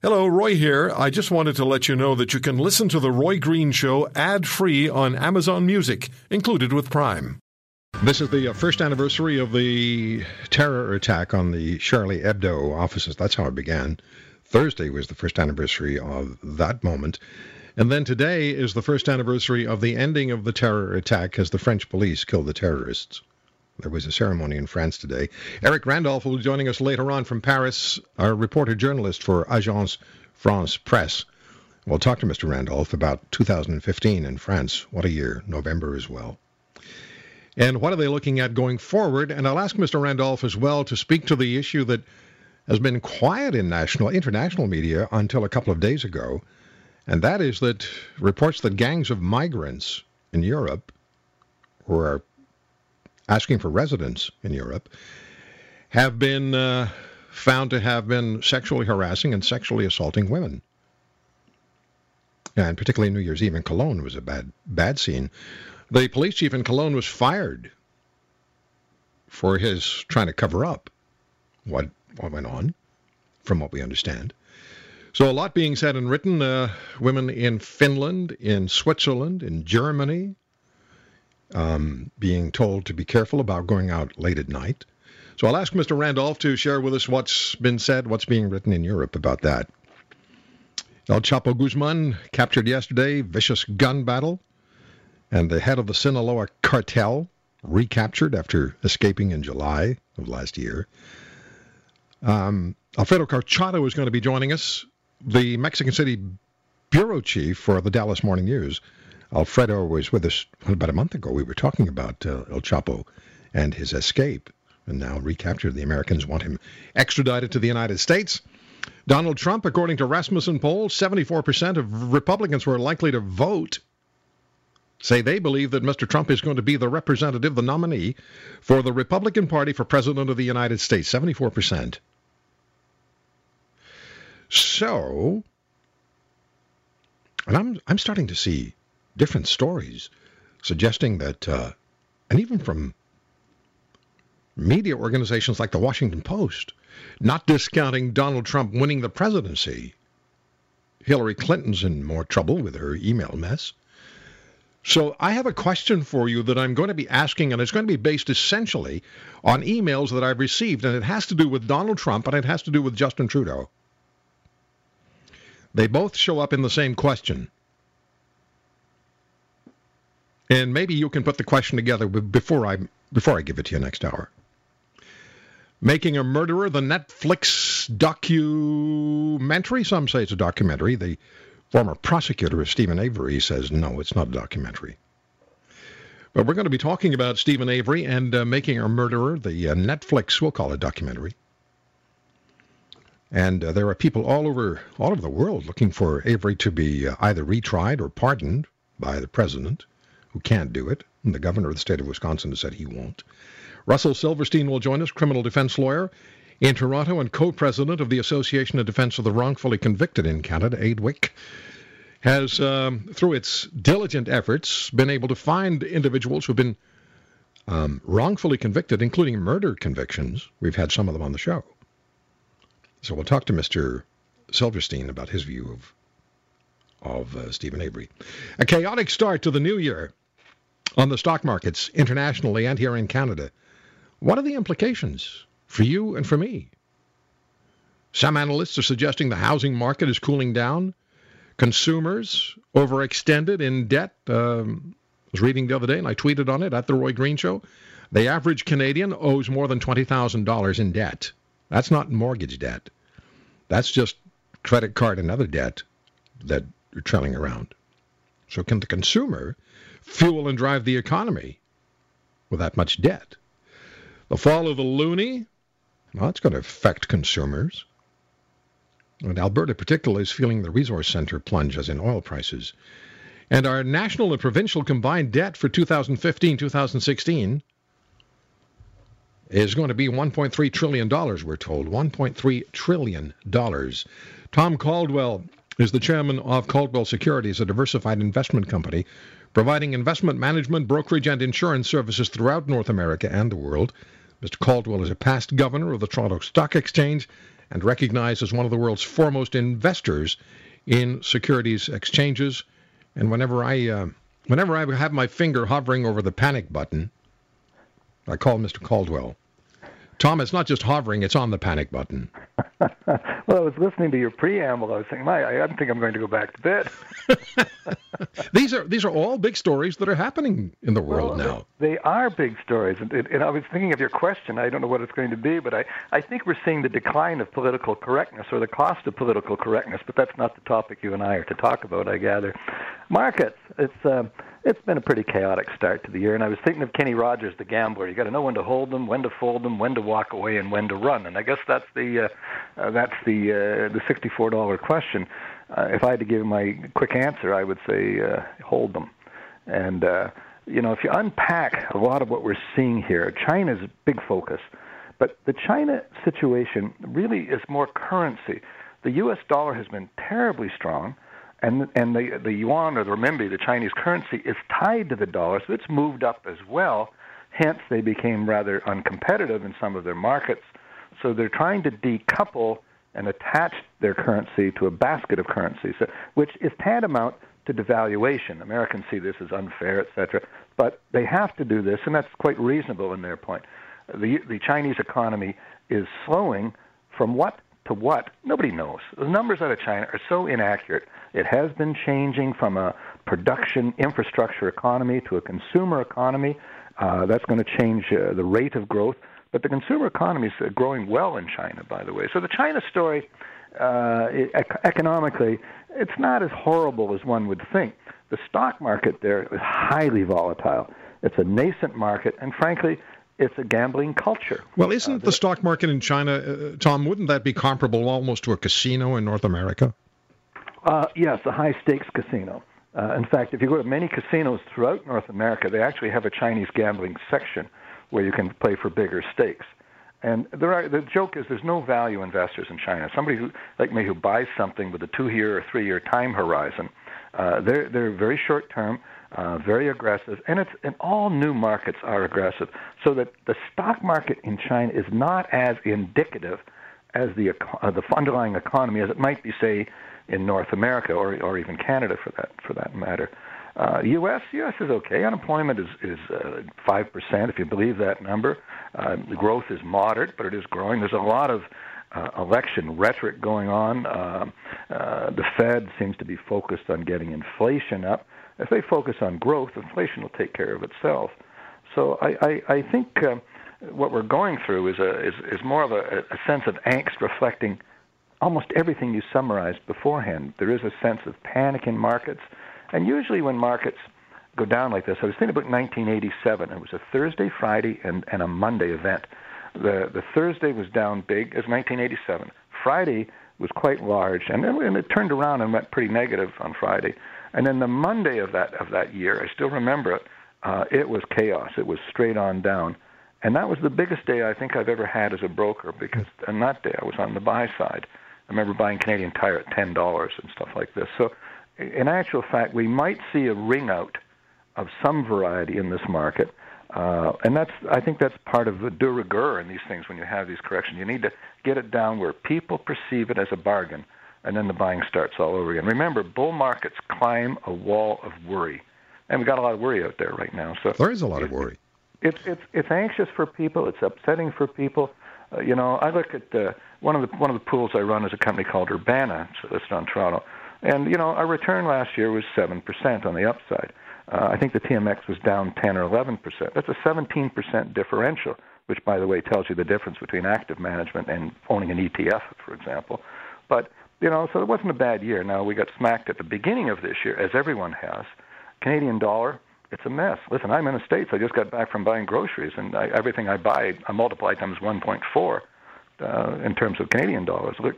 Hello, Roy here. I just wanted to let you know that you can listen to The Roy Green Show ad free on Amazon Music, included with Prime. This is the uh, first anniversary of the terror attack on the Charlie Hebdo offices. That's how it began. Thursday was the first anniversary of that moment. And then today is the first anniversary of the ending of the terror attack as the French police killed the terrorists. There was a ceremony in France today. Eric Randolph will be joining us later on from Paris, our reporter journalist for Agence France Presse. We'll talk to Mr. Randolph about 2015 in France. What a year. November as well. And what are they looking at going forward? And I'll ask Mr. Randolph as well to speak to the issue that has been quiet in national, international media until a couple of days ago. And that is that reports that gangs of migrants in Europe who are asking for residence in Europe have been uh, found to have been sexually harassing and sexually assaulting women. And particularly New Year's Eve in Cologne was a bad, bad scene. The police chief in Cologne was fired for his trying to cover up what, what went on, from what we understand. So a lot being said and written. Uh, women in Finland, in Switzerland, in Germany, um, being told to be careful about going out late at night. So I'll ask Mr. Randolph to share with us what's been said, what's being written in Europe about that. El Chapo Guzman captured yesterday, vicious gun battle, and the head of the Sinaloa cartel recaptured after escaping in July of last year. Um, Alfredo Corchado is going to be joining us, the Mexican City bureau chief for the Dallas Morning News. Alfredo was with us about a month ago. We were talking about uh, El Chapo and his escape, and now recaptured. The Americans want him extradited to the United States. Donald Trump, according to Rasmussen poll, 74% of Republicans who are likely to vote say they believe that Mr. Trump is going to be the representative, the nominee for the Republican Party for President of the United States. 74%. So, and I'm, I'm starting to see different stories suggesting that, uh, and even from media organizations like the Washington Post, not discounting Donald Trump winning the presidency. Hillary Clinton's in more trouble with her email mess. So I have a question for you that I'm going to be asking, and it's going to be based essentially on emails that I've received, and it has to do with Donald Trump and it has to do with Justin Trudeau. They both show up in the same question. And maybe you can put the question together before I before I give it to you next hour. Making a Murderer, the Netflix documentary. Some say it's a documentary. The former prosecutor of Steven Avery says no, it's not a documentary. But we're going to be talking about Steven Avery and uh, Making a Murderer, the uh, Netflix, we'll call it documentary. And uh, there are people all over all over the world looking for Avery to be uh, either retried or pardoned by the president who can't do it. And the governor of the state of Wisconsin has said he won't. Russell Silverstein will join us, criminal defense lawyer in Toronto and co-president of the Association of Defense of the Wrongfully Convicted in Canada, AIDWYC, has, um, through its diligent efforts, been able to find individuals who've been um, wrongfully convicted, including murder convictions. We've had some of them on the show. So we'll talk to Mr. Silverstein about his view of of uh, Steven Avery. A chaotic start to the new year on the stock markets internationally and here in Canada. What are the implications for you and for me? Some analysts are suggesting the housing market is cooling down. Consumers overextended in debt. Um, I was reading the other day and I tweeted on it at the Roy Green Show. The average Canadian owes more than $20,000 in debt. That's not mortgage debt. That's just credit card and other debt that you're trailing around. So can the consumer fuel and drive the economy with that much debt? The fall of the loonie, well, that's going to affect consumers. And Alberta particularly is feeling the resource center plunge as in oil prices. And our national and provincial combined debt for 2015-2016 is going to be $1.3 trillion, we're told. $1.3 trillion. Tom Caldwell is the chairman of Caldwell Securities, a diversified investment company providing investment management, brokerage, and insurance services throughout North America and the world. Mr. Caldwell is a past governor of the Toronto Stock Exchange and recognized as one of the world's foremost investors in securities exchanges. And whenever I uh, whenever I have my finger hovering over the panic button, I call Mr. Caldwell. Tom, it's not just hovering, it's on the panic button. well, I was listening to your preamble. I was saying, my, I don't think I'm going to go back to bed. these are these are all big stories that are happening in the world well, now. They are big stories, and, and, I was thinking of your question. I don't know what it's going to be, but I, I think we're seeing the decline of political correctness or the cost of political correctness. But that's not the topic you and I are to talk about, I gather. Markets. It's. Uh, it's been a pretty chaotic start to the year. And I was thinking of Kenny Rogers, the gambler. You got to know when to hold them, when to fold them, when to walk away, and when to run. And I guess that's the uh, uh, that's the uh, the sixty-four dollar question. Uh, if I had to give my quick answer, I would say uh, hold them. And uh, you know, if you unpack a lot of what we're seeing here, China's a big focus, but the China situation really is more currency. The U.S. dollar has been terribly strong and and the the yuan or the renminbi, the Chinese currency, is tied to the dollar, so it's moved up as well. Hence, they became rather uncompetitive in some of their markets. So they're trying to decouple and attach their currency to a basket of currencies, which is tantamount to devaluation. Americans see this as unfair, etc. But they have to do this, and that's quite reasonable in their point. The the Chinese economy is slowing from what to what? Nobody knows. The numbers out of China are so inaccurate. It has been changing from a production infrastructure economy to a consumer economy. Uh, that's going to change uh, the rate of growth. But the consumer economy is uh, growing well in China, by the way. So the China story, uh, economically, it's not as horrible as one would think. The stock market there is highly volatile. It's a nascent market, and frankly, it's a gambling culture. Well, isn't uh, the stock market in China, uh, Tom? Wouldn't that be comparable almost to a casino in North America? Uh, yes, a high stakes casino. Uh, in fact, if you go to many casinos throughout North America, they actually have a Chinese gambling section where you can play for bigger stakes. And there are, the joke is there's no value investors in China. Somebody who, like me who buys something with a two-year or three-year time horizon, uh, they're they're very short-term, uh, very aggressive, and it's and all new markets are aggressive. So that the stock market in China is not as indicative as the uh, the underlying economy as it might be, say, in North America or or even Canada for that for that matter. Uh, U.S. U.S. is okay. Unemployment is is uh, five uh, percent if you believe that number. Uh, growth is moderate, but it is growing. There's a lot of uh, election rhetoric going on. Uh, uh, the Fed seems to be focused on getting inflation up. If they focus on growth, inflation will take care of itself. So I, I, I think uh, what we're going through is a is, is more of a, a sense of angst reflecting almost everything you summarized beforehand. There is a sense of panic in markets, and usually when markets go down like this, I was thinking about 1987. It was a Thursday, Friday, and, and a Monday event. The the Thursday was down big as 1987. Friday was quite large, and then and it turned around and went pretty negative on Friday. And then the Monday of that of that year, I still remember it. Uh, it was chaos. It was straight on down. And that was the biggest day I think I've ever had as a broker because on that day I was on the buy side. I remember buying Canadian Tire at ten dollars and stuff like this. So, in actual fact, we might see a ring out of some variety in this market, uh, and that's I think that's part of the de rigueur in these things. When you have these corrections, you need to get it down where people perceive it as a bargain, and then the buying starts all over again. Remember, bull markets climb a wall of worry, and we've got a lot of worry out there right now. So there is a lot of worry. It's it's it's anxious for people. It's upsetting for people. Uh, you know, I look at uh, one of the one of the pools I run is a company called Urbana, it's listed on Toronto, and you know our return last year was seven percent on the upside. Uh, I think the TMX was down 10 or 11 percent. That's a 17 percent differential, which, by the way, tells you the difference between active management and owning an ETF, for example. But you know, so it wasn't a bad year. Now we got smacked at the beginning of this year, as everyone has. Canadian dollar, it's a mess. Listen, I'm in the states. I just got back from buying groceries, and I, everything I buy, I multiply times 1.4 uh, in terms of Canadian dollars. Look,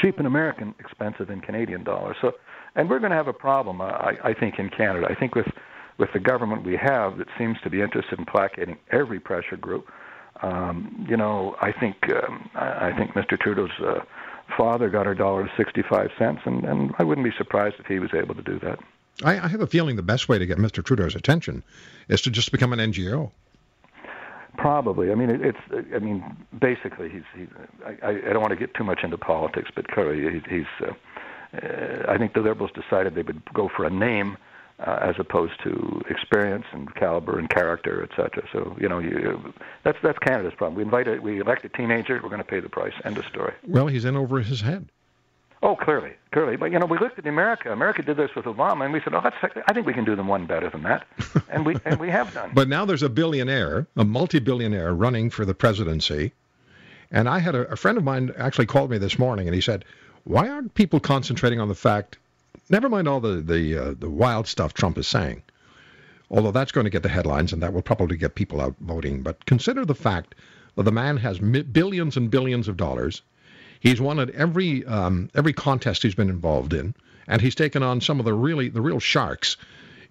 cheap in American, expensive in Canadian dollars. So, and we're going to have a problem, uh, I, I think, in Canada. I think with with the government we have that seems to be interested in placating every pressure group. Um, you know, I think um, I, I think Mr. Trudeau's uh, father got a dollar sixty-five cents, and, and I wouldn't be surprised if he was able to do that. I, I have a feeling the best way to get Mr. Trudeau's attention is to just become an NGO. Probably. I mean, it, it's. I mean, basically, he's. he's I, I don't want to get too much into politics, but clearly, he, he's. Uh, uh, I think the liberals decided they would go for a name uh, as opposed to experience and caliber and character, et cetera. So you know, you, that's that's Canada's problem. We invite a, we elect a teenager, we're going to pay the price. End of story. Well, he's in over his head. Oh, clearly, clearly. But you know, we looked at America. America did this with Obama, and we said, "Oh, that's, I think we can do them one better than that," and we and we have done. but now there's a billionaire, a multi-billionaire, running for the presidency, and I had a, a friend of mine actually called me this morning, and he said, "Why aren't people concentrating on the fact Never mind all the the uh, the wild stuff Trump is saying, although that's going to get the headlines and that will probably get people out voting. But consider the fact that the man has billions and billions of dollars. He's won at every um, every contest he's been involved in, and he's taken on some of the really the real sharks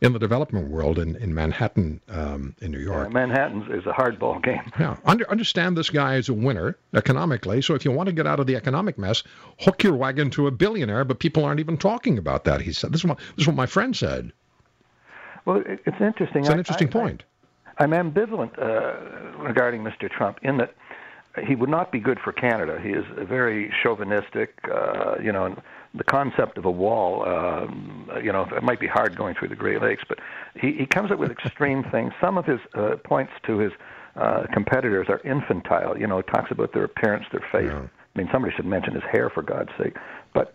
in the development world in, in Manhattan, um, in New York. Yeah, Manhattan is a hardball game. Yeah, Under, understand this guy is a winner economically. So if you want to get out of the economic mess, hook your wagon to a billionaire. But people aren't even talking about that. He said this is what this is what my friend said. Well, it's interesting. It's an interesting I, point. I, am ambivalent uh, regarding Mr. Trump in that he would not be good for Canada. He is very chauvinistic, uh, you know, the concept of a wall, um, you know, it might be hard going through the Great Lakes, but he, he comes up with extreme things. Some of his uh, points to his uh, competitors are infantile. You know, he talks about their appearance, their face. Yeah. I mean, somebody should mention his hair for God's sake. But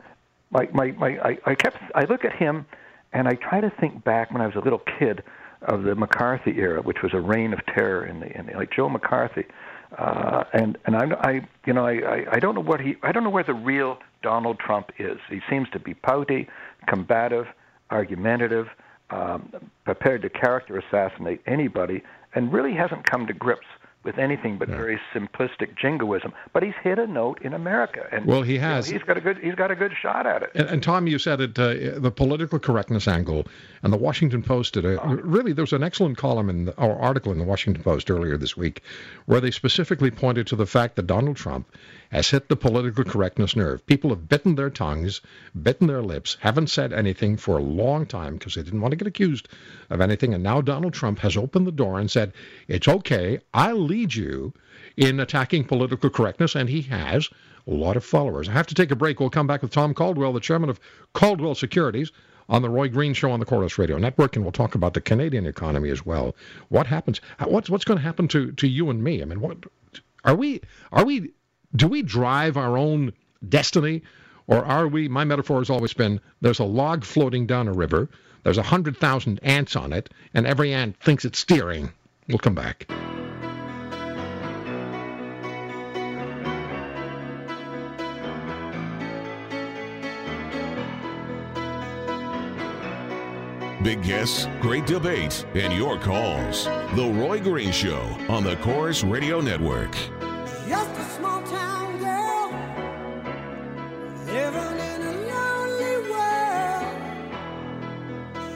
my, my, my, I, I kept, I look at him, and I try to think back when I was a little kid of the McCarthy era, which was a reign of terror in the, in the like Joe McCarthy. Uh, and and I, I you know I, I I don't know what he I don't know where the real Donald Trump is. He seems to be pouty, combative, argumentative, um, prepared to character assassinate anybody, and really hasn't come to grips with anything but yeah. very simplistic jingoism. But he's hit a note in America, and well, he has. You know, he's got a good. He's got a good shot at it. And, and Tom, you said it. Uh, the political correctness angle, and the Washington Post did a oh. really. There was an excellent column in the, or article in the Washington Post earlier this week, where they specifically pointed to the fact that Donald Trump has hit the political correctness nerve. People have bitten their tongues, bitten their lips, haven't said anything for a long time because they didn't want to get accused of anything. And now Donald Trump has opened the door and said, it's okay, I'll lead you in attacking political correctness. And he has a lot of followers. I have to take a break. We'll come back with Tom Caldwell, the chairman of Caldwell Securities on the Roy Green Show on the Corus Radio Network, and we'll talk about the Canadian economy as well. What happens? What's what's going to happen to to you and me? I mean, what are we are we do we drive our own destiny? Or are we, my metaphor has always been, there's a log floating down a river, there's a 100,000 ants on it, and every ant thinks it's steering. We'll come back. Big guests, great debate, and your calls. The Roy Green Show on the Corus Radio Network. Just a small town girl living in a lonely world.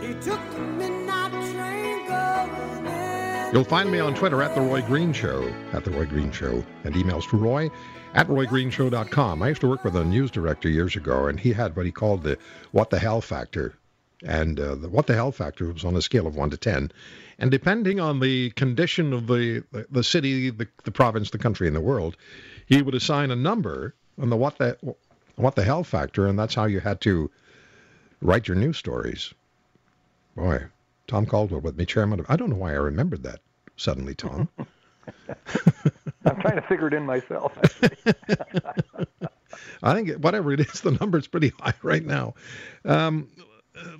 She took the midnight train going in. You'll find me on Twitter at The Roy Green Show, at The Roy Green Show, and emails to Roy at RoyGreenshow.com. I used to work with a news director years ago, and he had what he called the what the hell factor. And uh, the what the hell factor was on a scale of 1 to 10. And depending on the condition of the, the city, the, the province, the country, and the world, he would assign a number on the what the what the hell factor, and that's how you had to write your news stories. Boy, Tom Caldwell with me, chairman of. I don't know why I remembered that suddenly, Tom. I'm trying to figure it in myself. I think whatever it is, the number's pretty high right now. Um,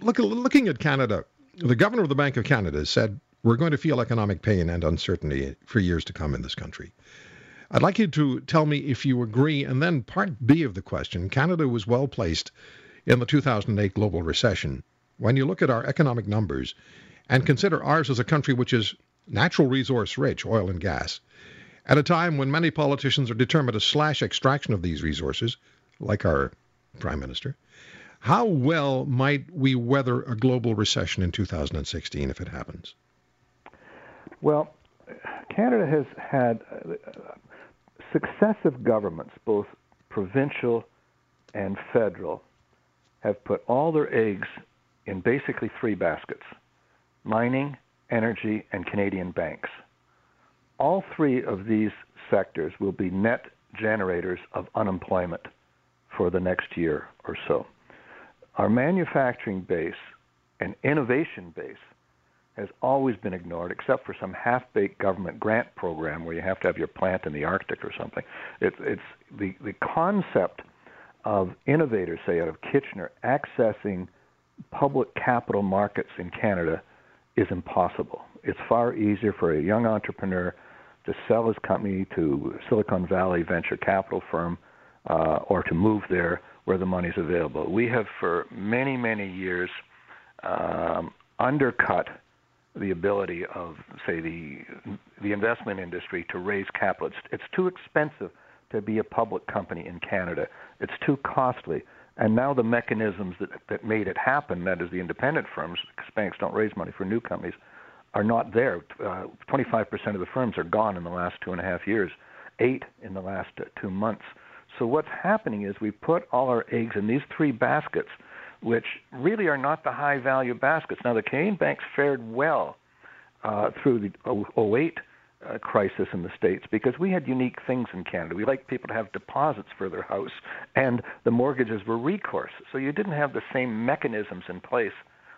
look, looking at Canada, the governor of the Bank of Canada said we're going to feel economic pain and uncertainty for years to come in this country. I'd like you to tell me if you agree. And then part B of the question Canada was well placed in the 2008 global recession. When you look at our economic numbers and consider ours as a country which is natural resource rich, oil and gas, at a time when many politicians are determined to slash extraction of these resources, like our Prime Minister, how well might we weather a global recession in 2016 if it happens? Well, Canada has had uh, successive governments, both provincial and federal, have put all their eggs in basically three baskets mining, energy, and Canadian banks. all three of these sectors will be net generators of unemployment for the next year or so. Our manufacturing base and innovation base has always been ignored, except for some half-baked government grant program where you have to have your plant in the Arctic or something. It's it's the the concept of innovators, say out of Kitchener, accessing public capital markets in Canada is impossible. It's far easier for a young entrepreneur to sell his company to Silicon Valley venture capital firm uh, or to move there where the money is available. We have for many, many years um, undercut the ability of, say, the the investment industry to raise capital. It's, it's too expensive to be a public company in Canada. It's too costly. And now the mechanisms that, that made it happen, that is the independent firms, because banks don't raise money for new companies, are not there. Uh, 25% of the firms are gone in the last two and a half years, eight in the last two months. So what's happening is we put all our eggs in these three baskets, which really are not the high value baskets. Now the Canadian banks fared well uh, through the 08 uh, crisis in the states because we had unique things in Canada. We like people to have deposits for their house, and the mortgages were recourse, so you didn't have the same mechanisms in place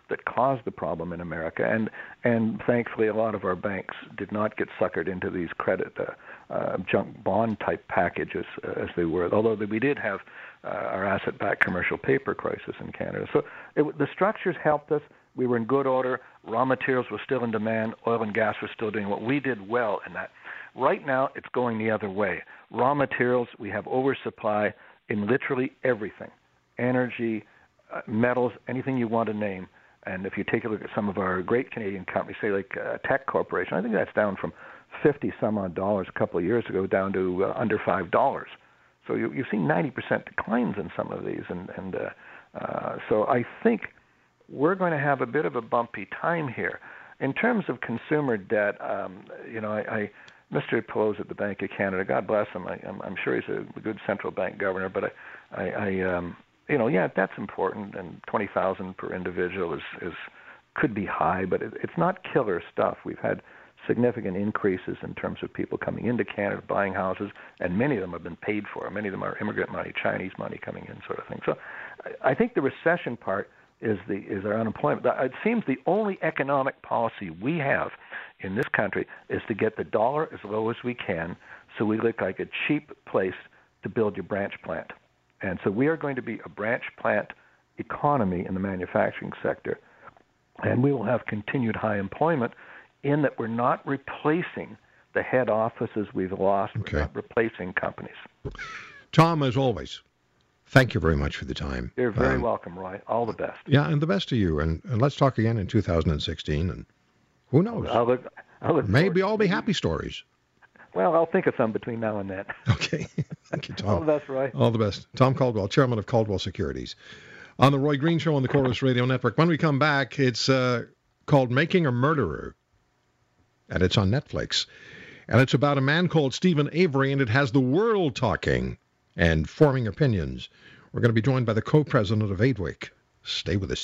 that caused the problem in America. And and thankfully, a lot of our banks did not get suckered into these credit uh, uh, junk bond type packages uh, as they were. Although we did have uh, our asset-backed commercial paper crisis in Canada, so it, the structures helped us. We were in good order. Raw materials were still in demand. Oil and gas were still doing what we did well in that. Right now, it's going the other way. Raw materials, we have oversupply in literally everything energy, uh, metals, anything you want to name. And if you take a look at some of our great Canadian companies, say like uh, Teck Corporation, I think that's down from 50 some odd dollars a couple of years ago down to uh, under five dollars. So you, you've seen 90% declines in some of these, and, and uh, uh, so I think we're going to have a bit of a bumpy time here. In terms of consumer debt, um, you know, I, I Mr. Poloz at the Bank of Canada, God bless him. I, I'm, I'm sure he's a good central bank governor, but I, I, I um, you know, yeah, that's important, and twenty thousand per individual is is could be high, but it, it's not killer stuff. We've had significant increases in terms of people coming into Canada buying houses, and many of them have been paid for. Many of them are immigrant money, Chinese money coming in, sort of thing. So, I, I think the recession part is the is our unemployment. It seems the only economic policy we have in this country is to get the dollar as low as we can, so we look like a cheap place to build your branch plant. And so we are going to be a branch plant economy in the manufacturing sector, and we will have continued high employment in that we're not replacing the head offices we've lost. Okay. We're not replacing companies. Tom, as always, Thank you very much for the time. You're very um, welcome, Roy. All the best. Yeah, and the best to you. And, and let's talk again in 2016. And who knows? I'll look, I'll look Maybe all be happy stories. Well, I'll think of some between now and then. Okay. Thank you, Tom. All the best, Roy. All the best. Tom Caldwell, chairman of Caldwell Securities. On the Roy Green Show on the Corus Radio Network. When we come back, it's uh, called Making a Murderer, and it's on Netflix. And it's about a man called Steven Avery, and it has the world talking and forming opinions. We're going to be joined by the co president of AIDWYC. Stay with us.